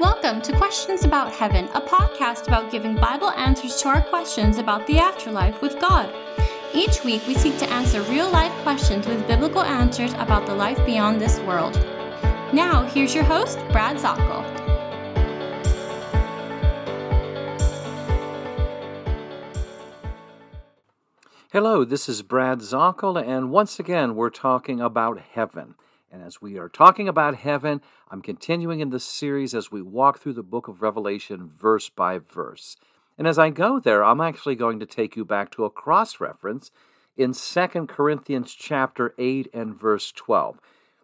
Welcome to Questions About Heaven, a podcast about giving Bible answers to our questions about the afterlife with God. Each week, we seek to answer real life questions with biblical answers about the life beyond this world. Now, here's your host, Brad Zockel. Hello, this is Brad Zockel, and once again, we're talking about heaven. And as we are talking about heaven, I'm continuing in this series as we walk through the book of Revelation verse by verse. And as I go there, I'm actually going to take you back to a cross reference in 2 Corinthians chapter 8 and verse 12.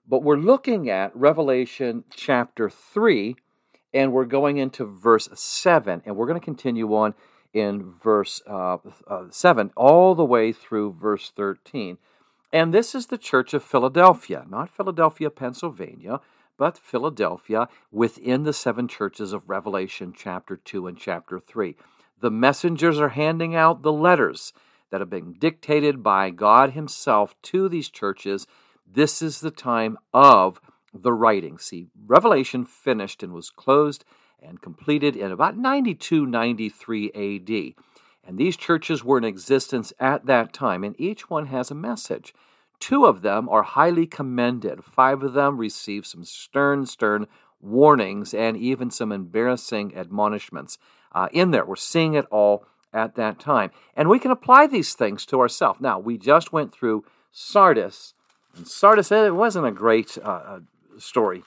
But we're looking at Revelation chapter 3 and we're going into verse 7 and we're going to continue on in verse uh, uh, 7 all the way through verse 13. And this is the Church of Philadelphia, not Philadelphia, Pennsylvania, but Philadelphia within the seven churches of Revelation, chapter 2 and chapter 3. The messengers are handing out the letters that have been dictated by God Himself to these churches. This is the time of the writing. See, Revelation finished and was closed and completed in about 92 93 AD. And these churches were in existence at that time, and each one has a message. Two of them are highly commended. Five of them receive some stern, stern warnings and even some embarrassing admonishments uh, in there. We're seeing it all at that time. And we can apply these things to ourselves. Now, we just went through Sardis, and Sardis, it wasn't a great uh, uh story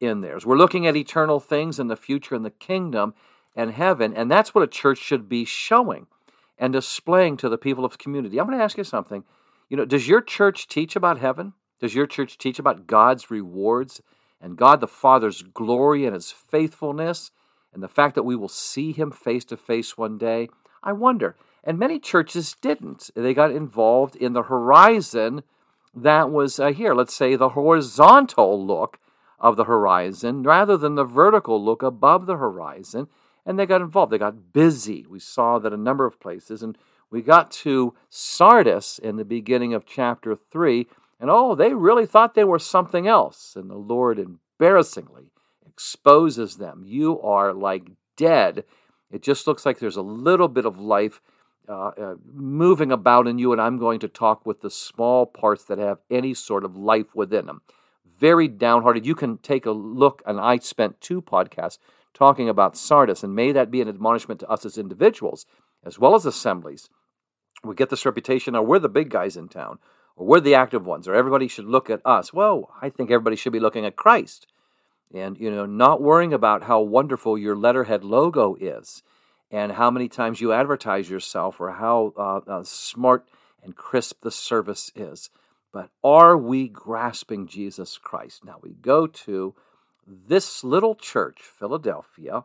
in there. We're looking at eternal things in the future in the kingdom and heaven, and that's what a church should be showing and displaying to the people of the community. I'm going to ask you something. You know, does your church teach about heaven? Does your church teach about God's rewards and God the Father's glory and his faithfulness and the fact that we will see him face to face one day? I wonder. And many churches didn't. They got involved in the horizon that was uh, here, let's say the horizontal look of the horizon rather than the vertical look above the horizon and they got involved. They got busy. We saw that a number of places. And we got to Sardis in the beginning of chapter 3, and oh, they really thought they were something else. And the Lord embarrassingly exposes them. You are like dead. It just looks like there's a little bit of life uh, uh, moving about in you, and I'm going to talk with the small parts that have any sort of life within them. Very downhearted. You can take a look, and I spent two podcasts talking about Sardis, and may that be an admonishment to us as individuals as well as assemblies. We get this reputation, or we're the big guys in town, or we're the active ones, or everybody should look at us. Well, I think everybody should be looking at Christ, and you know, not worrying about how wonderful your letterhead logo is, and how many times you advertise yourself, or how uh, uh, smart and crisp the service is. But are we grasping Jesus Christ? Now we go to this little church, Philadelphia,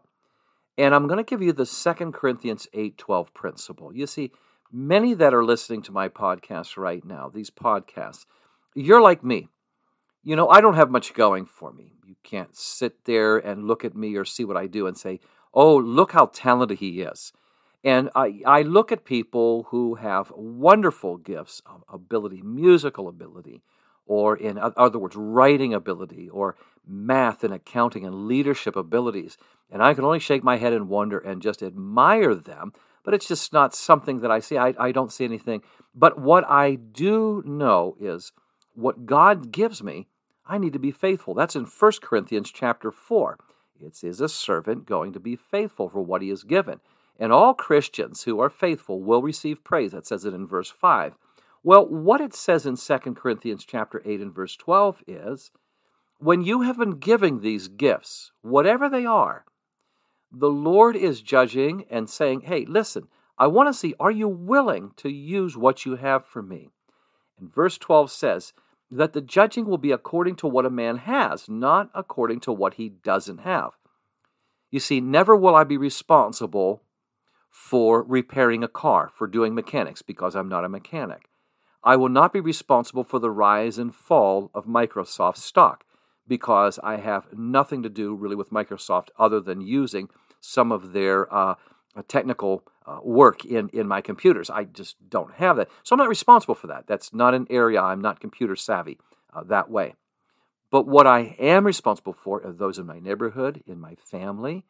and I'm going to give you the Second Corinthians 8:12 principle. You see, many that are listening to my podcast right now, these podcasts, you're like me. You know, I don't have much going for me. You can't sit there and look at me or see what I do and say, "Oh, look how talented he is." And I, I look at people who have wonderful gifts of ability, musical ability, or in other words, writing ability, or math and accounting and leadership abilities. And I can only shake my head and wonder and just admire them, but it's just not something that I see. I, I don't see anything. But what I do know is what God gives me, I need to be faithful. That's in 1 Corinthians chapter 4. It is a servant going to be faithful for what he is given. And all Christians who are faithful will receive praise. That says it in verse 5. Well, what it says in 2 Corinthians chapter 8 and verse 12 is when you have been giving these gifts, whatever they are, the Lord is judging and saying, "Hey, listen, I want to see are you willing to use what you have for me?" And verse 12 says that the judging will be according to what a man has, not according to what he doesn't have. You see, never will I be responsible for repairing a car, for doing mechanics, because I'm not a mechanic. I will not be responsible for the rise and fall of Microsoft stock because I have nothing to do really with Microsoft other than using some of their uh, technical uh, work in, in my computers. I just don't have that. So I'm not responsible for that. That's not an area, I'm not computer savvy uh, that way. But what I am responsible for are those in my neighborhood, in my family.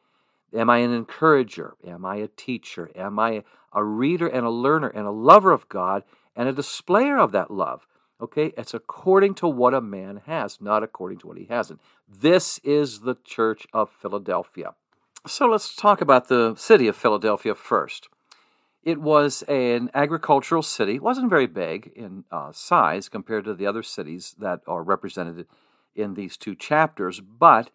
Am I an encourager? Am I a teacher? Am I a reader and a learner and a lover of God and a displayer of that love? Okay, it's according to what a man has, not according to what he hasn't. This is the church of Philadelphia. So let's talk about the city of Philadelphia first. It was an agricultural city. It wasn't very big in uh, size compared to the other cities that are represented in these two chapters, but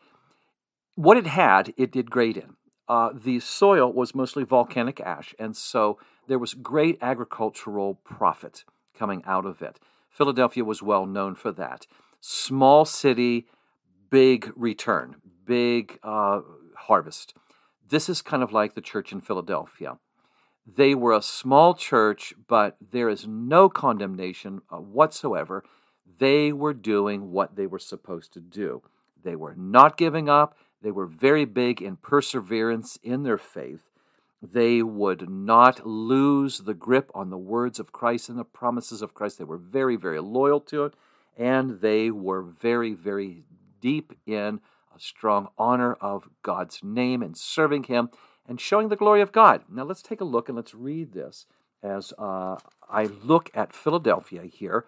what it had, it did great in. Uh, the soil was mostly volcanic ash, and so there was great agricultural profit coming out of it. Philadelphia was well known for that. Small city, big return, big uh, harvest. This is kind of like the church in Philadelphia. They were a small church, but there is no condemnation uh, whatsoever. They were doing what they were supposed to do. They were not giving up. They were very big in perseverance in their faith. They would not lose the grip on the words of Christ and the promises of Christ. They were very, very loyal to it, and they were very, very deep in a strong honor of God's name and serving Him and showing the glory of God. Now let's take a look and let's read this as uh, I look at Philadelphia here.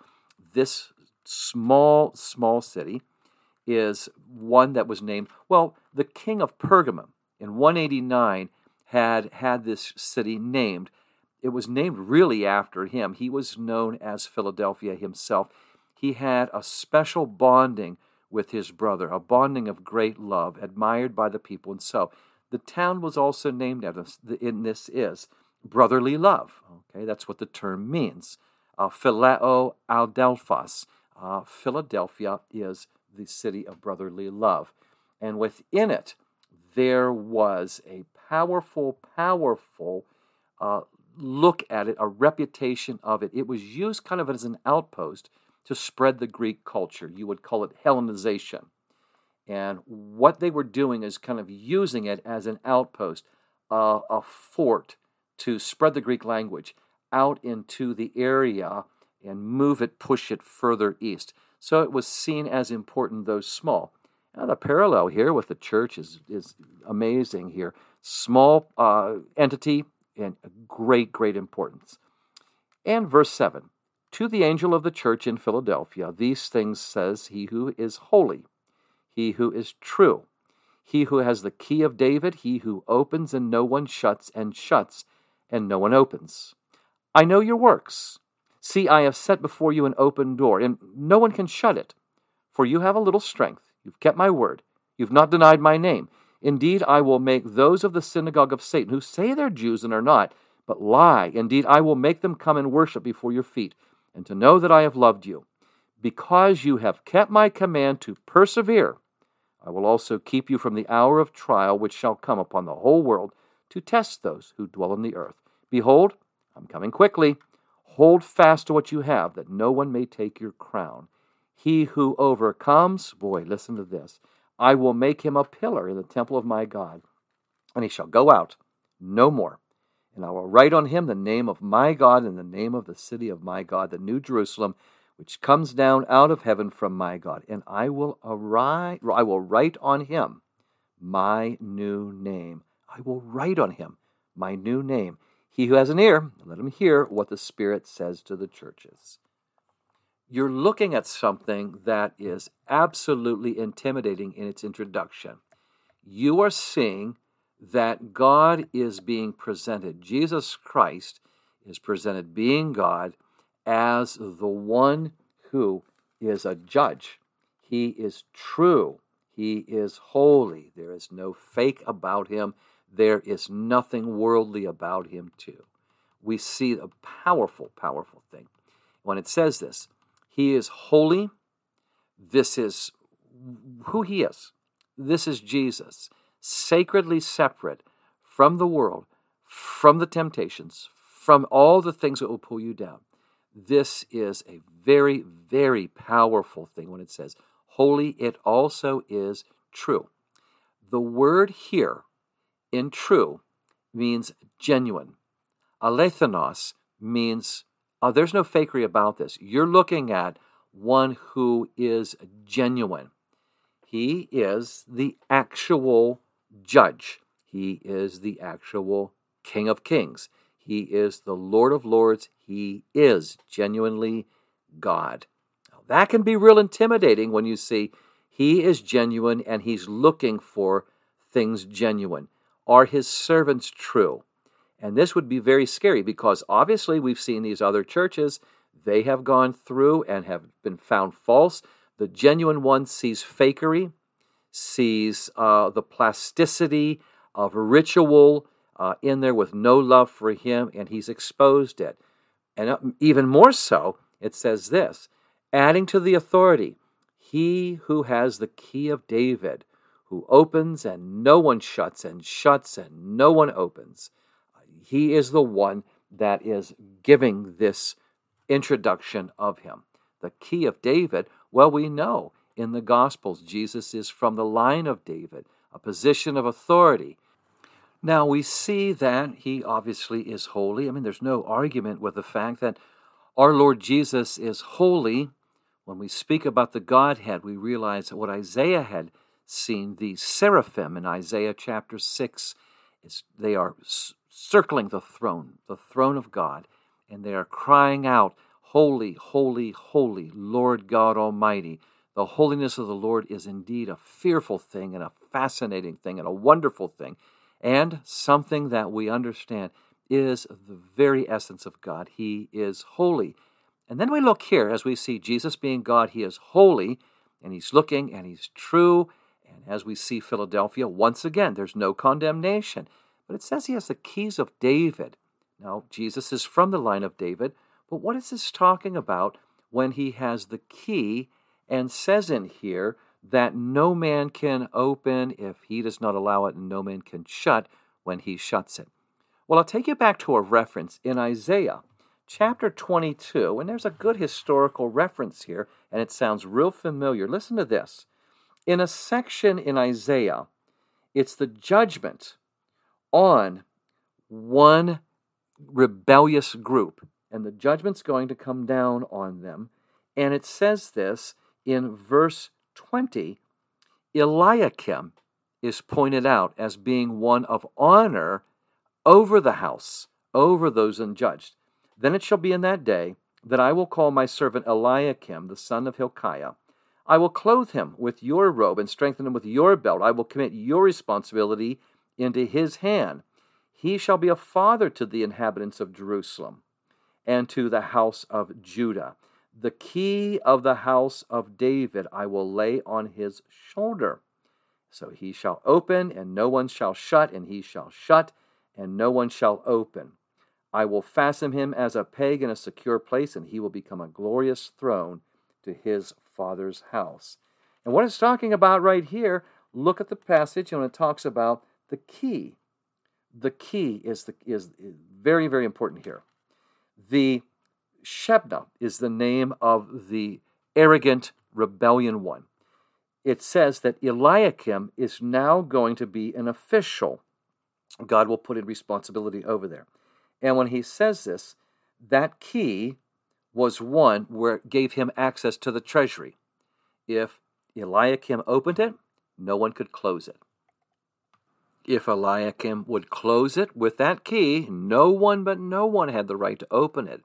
This small, small city is one that was named, well, the king of Pergamum in 189 had had this city named. It was named really after him. He was known as Philadelphus himself. He had a special bonding with his brother, a bonding of great love, admired by the people. And so the town was also named after in this is brotherly love. Okay, that's what the term means. Uh, Phileo Adelphos. Uh, Philadelphia is the city of brotherly love. And within it, there was a powerful, powerful uh, look at it, a reputation of it. It was used kind of as an outpost to spread the Greek culture. You would call it Hellenization. And what they were doing is kind of using it as an outpost, uh, a fort to spread the Greek language out into the area and move it, push it further east. So it was seen as important, though small. Now, the parallel here with the church is, is amazing here. Small uh, entity and great, great importance. And verse 7 to the angel of the church in Philadelphia, these things says he who is holy, he who is true, he who has the key of David, he who opens and no one shuts, and shuts and no one opens. I know your works. See, I have set before you an open door, and no one can shut it. For you have a little strength. You've kept my word. You've not denied my name. Indeed, I will make those of the synagogue of Satan who say they're Jews and are not, but lie. Indeed, I will make them come and worship before your feet and to know that I have loved you. Because you have kept my command to persevere, I will also keep you from the hour of trial which shall come upon the whole world to test those who dwell on the earth. Behold, I'm coming quickly. Hold fast to what you have, that no one may take your crown. He who overcomes, boy, listen to this, I will make him a pillar in the temple of my God, and he shall go out no more. And I will write on him the name of my God and the name of the city of my God, the New Jerusalem, which comes down out of heaven from my God. And I will arise, I will write on him my new name. I will write on him my new name. He who has an ear, let him hear what the Spirit says to the churches. You're looking at something that is absolutely intimidating in its introduction. You are seeing that God is being presented, Jesus Christ is presented, being God, as the one who is a judge. He is true. He is holy. There is no fake about him. There is nothing worldly about him, too. We see a powerful, powerful thing. When it says this, he is holy. This is who he is. This is Jesus sacredly separate from the world, from the temptations, from all the things that will pull you down. This is a very, very powerful thing when it says holy, it also is true. The word here in true means genuine. Alethinos means uh, there's no fakery about this. You're looking at one who is genuine. He is the actual judge. He is the actual King of Kings. He is the Lord of Lords. He is genuinely God. Now, that can be real intimidating when you see He is genuine and He's looking for things genuine. Are His servants true? And this would be very scary because obviously we've seen these other churches, they have gone through and have been found false. The genuine one sees fakery, sees uh, the plasticity of ritual uh, in there with no love for him, and he's exposed it. And uh, even more so, it says this adding to the authority, he who has the key of David, who opens and no one shuts, and shuts and no one opens. He is the one that is giving this introduction of him. The key of David, well, we know in the Gospels Jesus is from the line of David, a position of authority. Now we see that he obviously is holy. I mean, there's no argument with the fact that our Lord Jesus is holy. When we speak about the Godhead, we realize what Isaiah had seen the seraphim in Isaiah chapter 6 is they are circling the throne, the throne of God, and they are crying out, Holy, holy, holy, Lord God Almighty. The holiness of the Lord is indeed a fearful thing and a fascinating thing and a wonderful thing and something that we understand is the very essence of God. He is holy. And then we look here as we see Jesus being God, He is holy, and He's looking and He's true. And as we see Philadelphia, once again, there's no condemnation. But it says He has the keys of David. Now, Jesus is from the line of David, but what is this talking about when He has the key and says in here that no man can open if he does not allow it, and no man can shut when he shuts it. Well, I'll take you back to a reference in Isaiah chapter 22, and there's a good historical reference here, and it sounds real familiar. Listen to this. In a section in Isaiah, it's the judgment on one rebellious group, and the judgment's going to come down on them. And it says this in verse 20, Eliakim is pointed out as being one of honor over the house, over those unjudged. Then it shall be in that day that I will call my servant Eliakim, the son of Hilkiah. I will clothe him with your robe and strengthen him with your belt. I will commit your responsibility into his hand. He shall be a father to the inhabitants of Jerusalem and to the house of Judah. The key of the house of David I will lay on his shoulder. So he shall open, and no one shall shut, and he shall shut, and no one shall open. I will fasten him as a peg in a secure place, and he will become a glorious throne to his father's house. And what it's talking about right here, look at the passage, and it talks about the key. The key is, the, is very, very important here. The Shebna is the name of the arrogant rebellion one. It says that Eliakim is now going to be an official. God will put in responsibility over there. And when he says this, that key was one where it gave him access to the treasury. If Eliakim opened it, no one could close it. If Eliakim would close it with that key, no one but no one had the right to open it.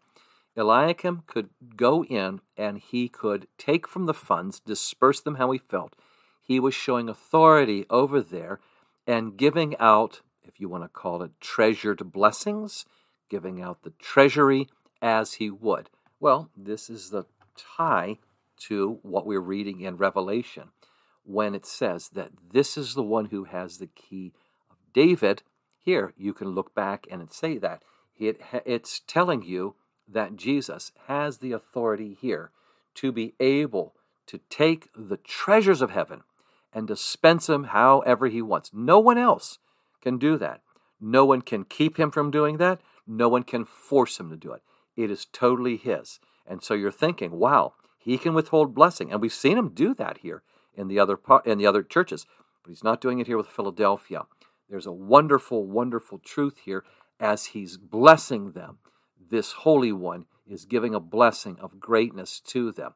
Eliakim could go in and he could take from the funds, disperse them how he felt. He was showing authority over there and giving out, if you want to call it, treasured blessings, giving out the treasury as he would. Well, this is the tie to what we're reading in Revelation when it says that this is the one who has the key David. Here, you can look back and say that. It, it's telling you that Jesus has the authority here to be able to take the treasures of heaven and dispense them however he wants. No one else can do that. No one can keep him from doing that. No one can force him to do it. It is totally his. And so you're thinking, wow, he can withhold blessing. And we've seen him do that here in the other in the other churches, but he's not doing it here with Philadelphia. There's a wonderful, wonderful truth here as he's blessing them this Holy One is giving a blessing of greatness to them.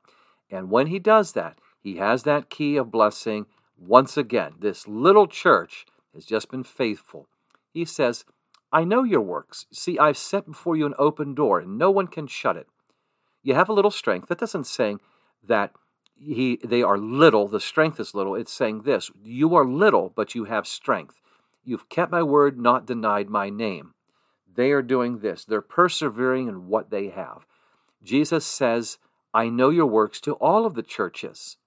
And when he does that, he has that key of blessing Once again, this little church has just been faithful. He says, I know your works. See, I've set before you an open door, and no one can shut it. You have a little strength. That doesn't say that he they are little, the strength is little. It's saying this you are little, but you have strength. You've kept my word, not denied my name. They are doing this. They're persevering in what they have. Jesus says, I know your works to all of the churches.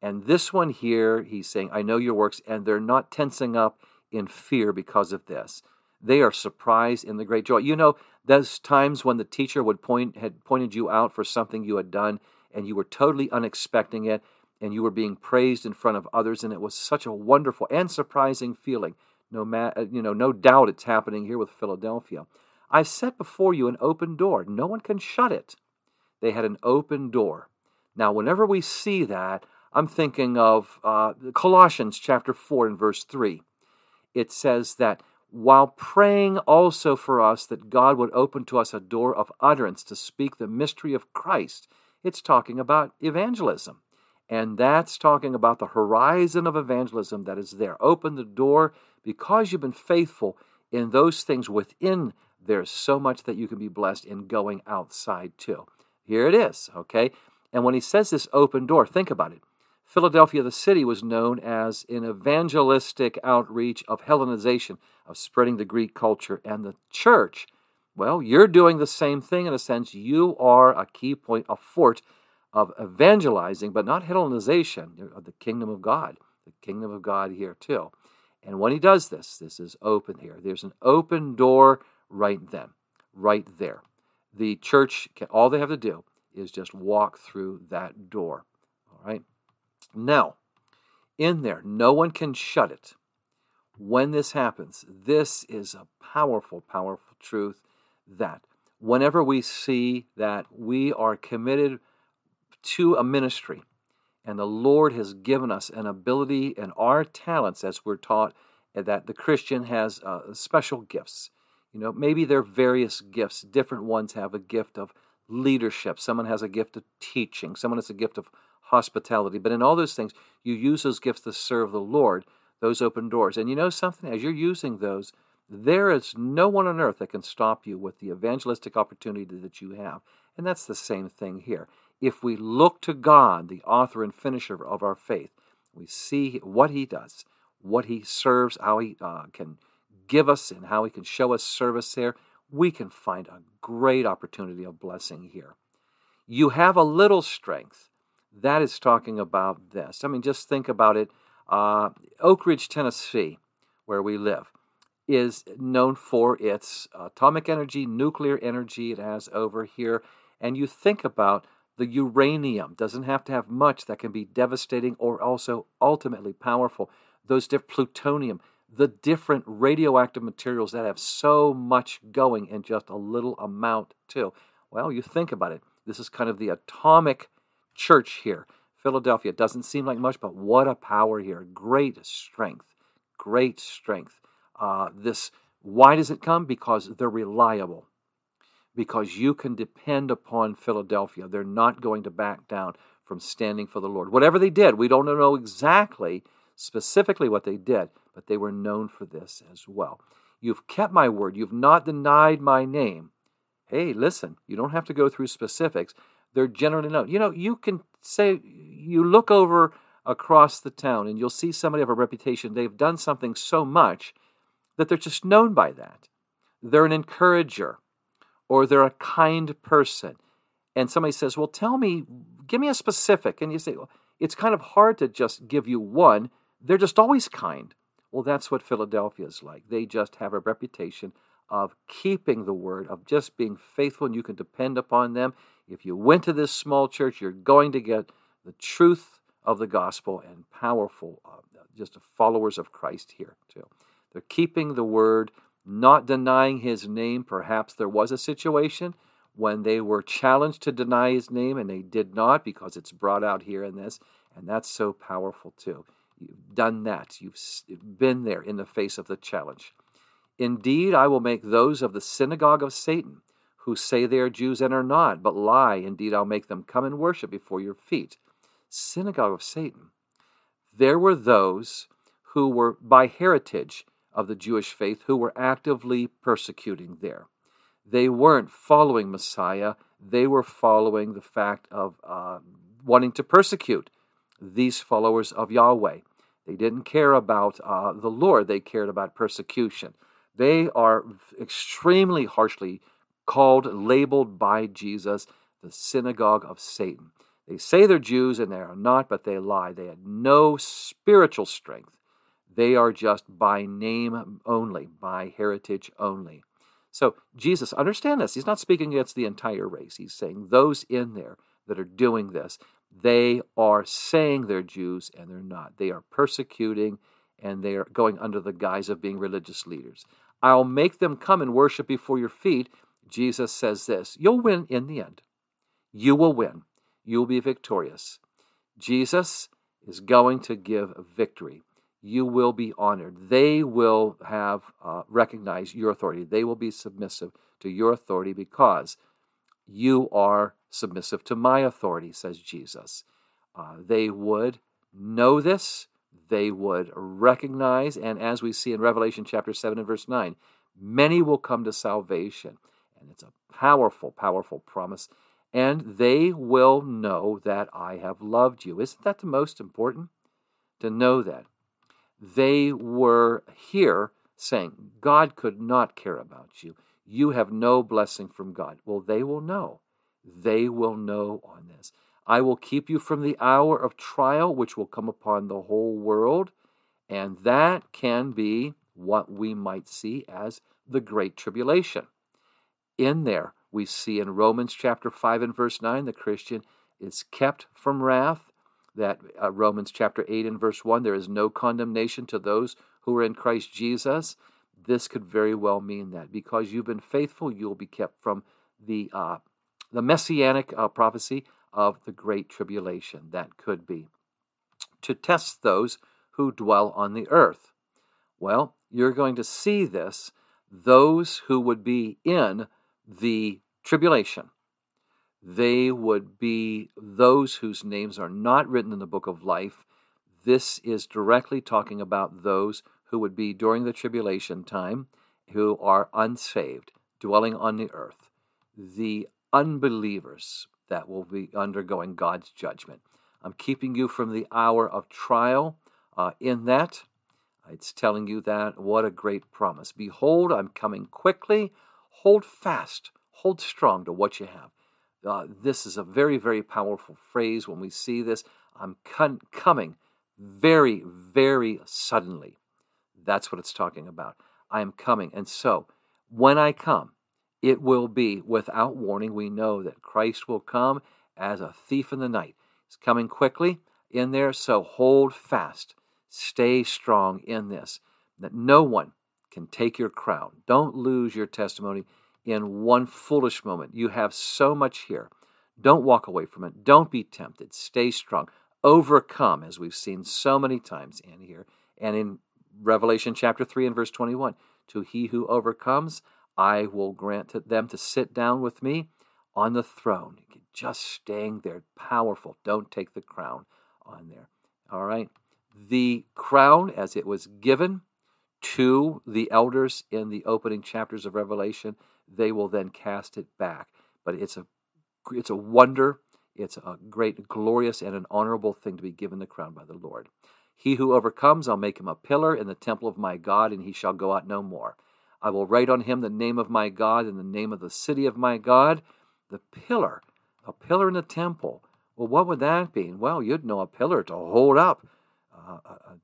And this one here, he's saying, I know your works, and they're not tensing up in fear because of this. They are surprised in the great joy. You know, those times when the teacher would point had pointed you out for something you had done and you were totally unexpecting it and you were being praised in front of others and it was such a wonderful and surprising feeling. No ma- uh, you know, no doubt it's happening here with Philadelphia. I set before you an open door. No one can shut it. They had an open door. Now, whenever we see that, I'm thinking of uh, Colossians chapter 4 and verse 3. It says that while praying also for us that God would open to us a door of utterance to speak the mystery of Christ, it's talking about evangelism. And that's talking about the horizon of evangelism that is there. Open the door because you've been faithful in those things within. There's so much that you can be blessed in going outside too. Here it is, okay? And when he says this open door, think about it. Philadelphia, the city, was known as an evangelistic outreach of Hellenization, of spreading the Greek culture. And the church, well, you're doing the same thing in a sense. You are a key point, a fort of evangelizing, but not Hellenization, of the kingdom of God, the kingdom of God here too. And when he does this, this is open here. There's an open door right then, right there. The church, can, all they have to do is just walk through that door. All right. Now, in there, no one can shut it. When this happens, this is a powerful, powerful truth that whenever we see that we are committed to a ministry and the Lord has given us an ability and our talents, as we're taught, that the Christian has uh, special gifts. You know, maybe there are various gifts. Different ones have a gift of leadership. Someone has a gift of teaching. Someone has a gift of hospitality. But in all those things, you use those gifts to serve the Lord, those open doors. And you know something? As you're using those, there is no one on earth that can stop you with the evangelistic opportunity that you have. And that's the same thing here. If we look to God, the author and finisher of our faith, we see what He does, what He serves, how He uh, can give us, and how He can show us service there, we can find a great opportunity of blessing here. You have a little strength that is talking about this. I mean, just think about it. Uh, Oak Ridge, Tennessee, where we live, is known for its atomic energy, nuclear energy it has over here. And you think about the uranium, doesn't have to have much that can be devastating or also ultimately powerful. Those different plutonium, the different radioactive materials that have so much going in just a little amount, too. Well, you think about it. This is kind of the atomic church here. Philadelphia doesn't seem like much, but what a power here. Great strength. Great strength. Uh, this, why does it come? Because they're reliable. Because you can depend upon Philadelphia. They're not going to back down from standing for the Lord. Whatever they did, we don't know exactly, specifically what they did, but they were known for this as well. You've kept my word. You've not denied my name. Hey, listen, you don't have to go through specifics, they're generally known. You know, you can say, you look over across the town and you'll see somebody of a reputation. They've done something so much that they're just known by that. They're an encourager or they're a kind person. And somebody says, Well, tell me, give me a specific. And you say, well, It's kind of hard to just give you one. They're just always kind. Well, that's what Philadelphia is like. They just have a reputation of keeping the word, of just being faithful, and you can depend upon them. If you went to this small church, you're going to get the truth of the gospel and powerful, uh, just followers of Christ here, too. They're keeping the word, not denying his name. Perhaps there was a situation when they were challenged to deny his name and they did not because it's brought out here in this, and that's so powerful, too. You've done that, you've been there in the face of the challenge. Indeed, I will make those of the synagogue of Satan who say they are Jews and are not, but lie. Indeed, I'll make them come and worship before your feet. Synagogue of Satan. there were those who were by heritage of the Jewish faith who were actively persecuting there. They weren't following Messiah, they were following the fact of uh, wanting to persecute these followers of Yahweh. They didn't care about uh, the Lord, they cared about persecution. They are extremely harshly called, labeled by Jesus, the synagogue of Satan. They say they're Jews and they are not, but they lie. They had no spiritual strength. They are just by name only, by heritage only. So, Jesus, understand this. He's not speaking against the entire race. He's saying those in there that are doing this, they are saying they're Jews and they're not. They are persecuting and they are going under the guise of being religious leaders. I'll make them come and worship before your feet. Jesus says this You'll win in the end. You will win. You will be victorious. Jesus is going to give victory you will be honored. They will have uh, recognized your authority. They will be submissive to your authority because you are submissive to my authority, says Jesus. Uh, they would know this, they would recognize, and as we see in Revelation chapter 7 and verse 9, many will come to salvation. And it's a powerful, powerful promise. And they will know that I have loved you. Isn't that the most important? To know that they were here saying, God could not care about you. You have no blessing from God. Well, they will know. They will know on this. I will keep you from the hour of trial which will come upon the whole world. And that can be what we might see as the Great Tribulation. In there, we see in Romans chapter 5 and verse 9, the Christian is kept from wrath that uh, Romans chapter 8 and verse 1 there is no condemnation to those who are in Christ Jesus. This could very well mean that because you've been faithful, you'll be kept from the uh, the messianic uh, prophecy of the great tribulation. That could be to test those who dwell on the earth. Well, you're going to see this those who would be in the tribulation they would be those whose names are not written in the book of life. This is directly talking about those who would be during the tribulation time, who are unsaved, dwelling on the earth, the unbelievers that will be undergoing God's judgment. I'm keeping you from the hour of trial. Uh, in that, it's telling you that. What a great promise. Behold, I'm coming quickly. Hold fast, hold strong to what you have. Uh, this is a very, very powerful phrase when we see this. I'm con- coming very, very suddenly. That's what it's talking about. I am coming. And so, when I come, it will be without warning. We know that Christ will come as a thief in the night. He's coming quickly in there, so hold fast. Stay strong in this, that no one can take your crown. Don't lose your testimony in one foolish moment. You have so much here. Don't walk away from it. Don't be tempted. Stay strong. Overcome, as we've seen so many times in here and in Revelation chapter 3 and verse 21. To he who overcomes, I will grant them to sit down with me on the throne. Just staying there, powerful. Don't take the crown on there. All right. The crown, as it was given to the elders in the opening chapters of Revelation, they will then cast it back. But it's a it's a wonder, it's a great, glorious, and an honorable thing to be given the crown by the Lord. He who overcomes, I'll make him a pillar in the temple of my God, and he shall go out no more. I will write on him the name of my God and the name of the city of my God, the pillar, a pillar in the temple. Well, what would that be? Well, you'd know a pillar to hold up. Uh, uh, uh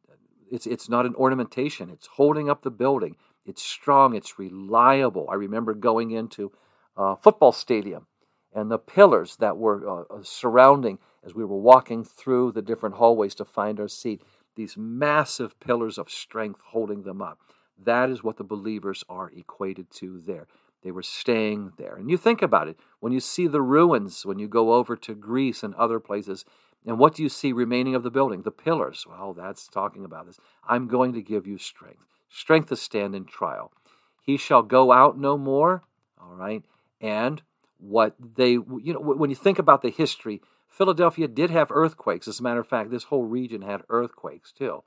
it's, it's not an ornamentation, it's holding up the building. It's strong, it's reliable. I remember going into a football stadium and the pillars that were uh, uh, surrounding as we were walking through the different hallways to find our seat, these massive pillars of strength holding them up. That is what the believers are equated to there. They were staying there. And you think about it when you see the ruins, when you go over to Greece and other places, and what do you see remaining of the building? The pillars. Well, that's talking about this. I'm going to give you strength strength to stand in trial. He shall go out no more, all right? And what they, you know, when you think about the history Philadelphia did have earthquakes. As a matter of fact, this whole region had earthquakes too.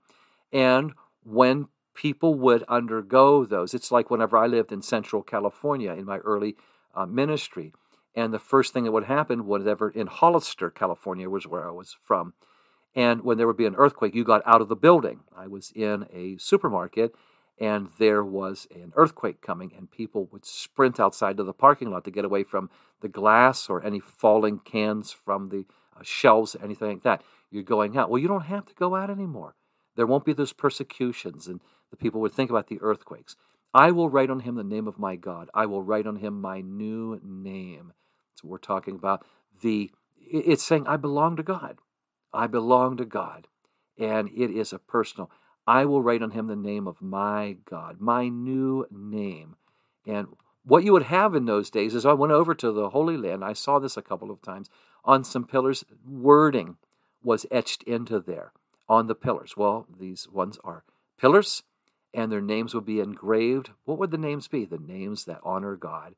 And when people would undergo those, it's like whenever I lived in Central California in my early uh, ministry. And the first thing that would happen, whenever in Hollister, California, was where I was from, and when there would be an earthquake, you got out of the building. I was in a supermarket and there was an earthquake coming, and people would sprint outside to the parking lot to get away from the glass or any falling cans from the uh, shelves, anything like that. You're going out. Well, you don't have to go out anymore. There won't be those persecutions, and the people would think about the earthquakes. I will write on him the name of my God. I will write on him my new name. So we're talking about the. It's saying I belong to God. I belong to God. And it is a personal. I will write on him the name of my God, my new name. And what you would have in those days is I went over to the Holy Land. I saw this a couple of times on some pillars. Wording was etched into there on the pillars. Well, these ones are pillars, and their names would be engraved. What would the names be? The names that honor God.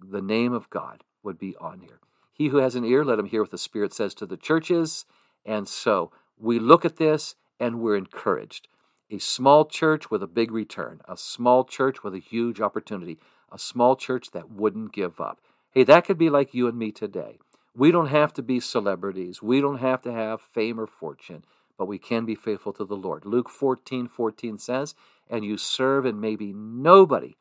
The name of God would be on here. He who has an ear, let him hear what the Spirit says to the churches. And so we look at this and we're encouraged. A small church with a big return, a small church with a huge opportunity, a small church that wouldn't give up. Hey, that could be like you and me today. We don't have to be celebrities. We don't have to have fame or fortune, but we can be faithful to the Lord. Luke 14 14 says, And you serve, and maybe nobody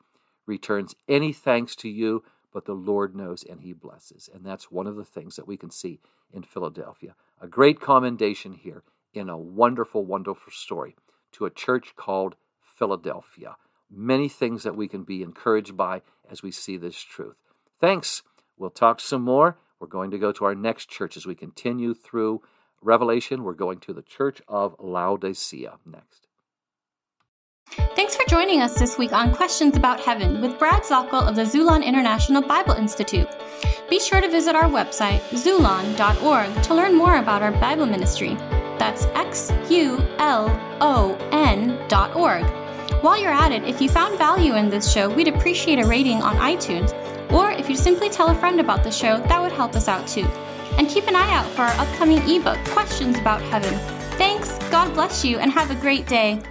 returns any thanks to you, but the Lord knows and he blesses. And that's one of the things that we can see in Philadelphia. A great commendation here in a wonderful, wonderful story to a church called Philadelphia. Many things that we can be encouraged by as we see this truth. Thanks. We'll talk some more. We're going to go to our next church as we continue through Revelation. We're going to the church of Laodicea next. Thanks for joining us this week on Questions About Heaven with Brad Zockel of the Xulon International Bible Institute. Be sure to visit our website, xulon.org, to learn more about our Bible ministry. That's X U L O N dot org. While you're at it, if you found value in this show, we'd appreciate a rating on iTunes, or if you simply tell a friend about the show, that would help us out too. And keep an eye out for our upcoming ebook, Questions About Heaven. Thanks, God bless you, and have a great day.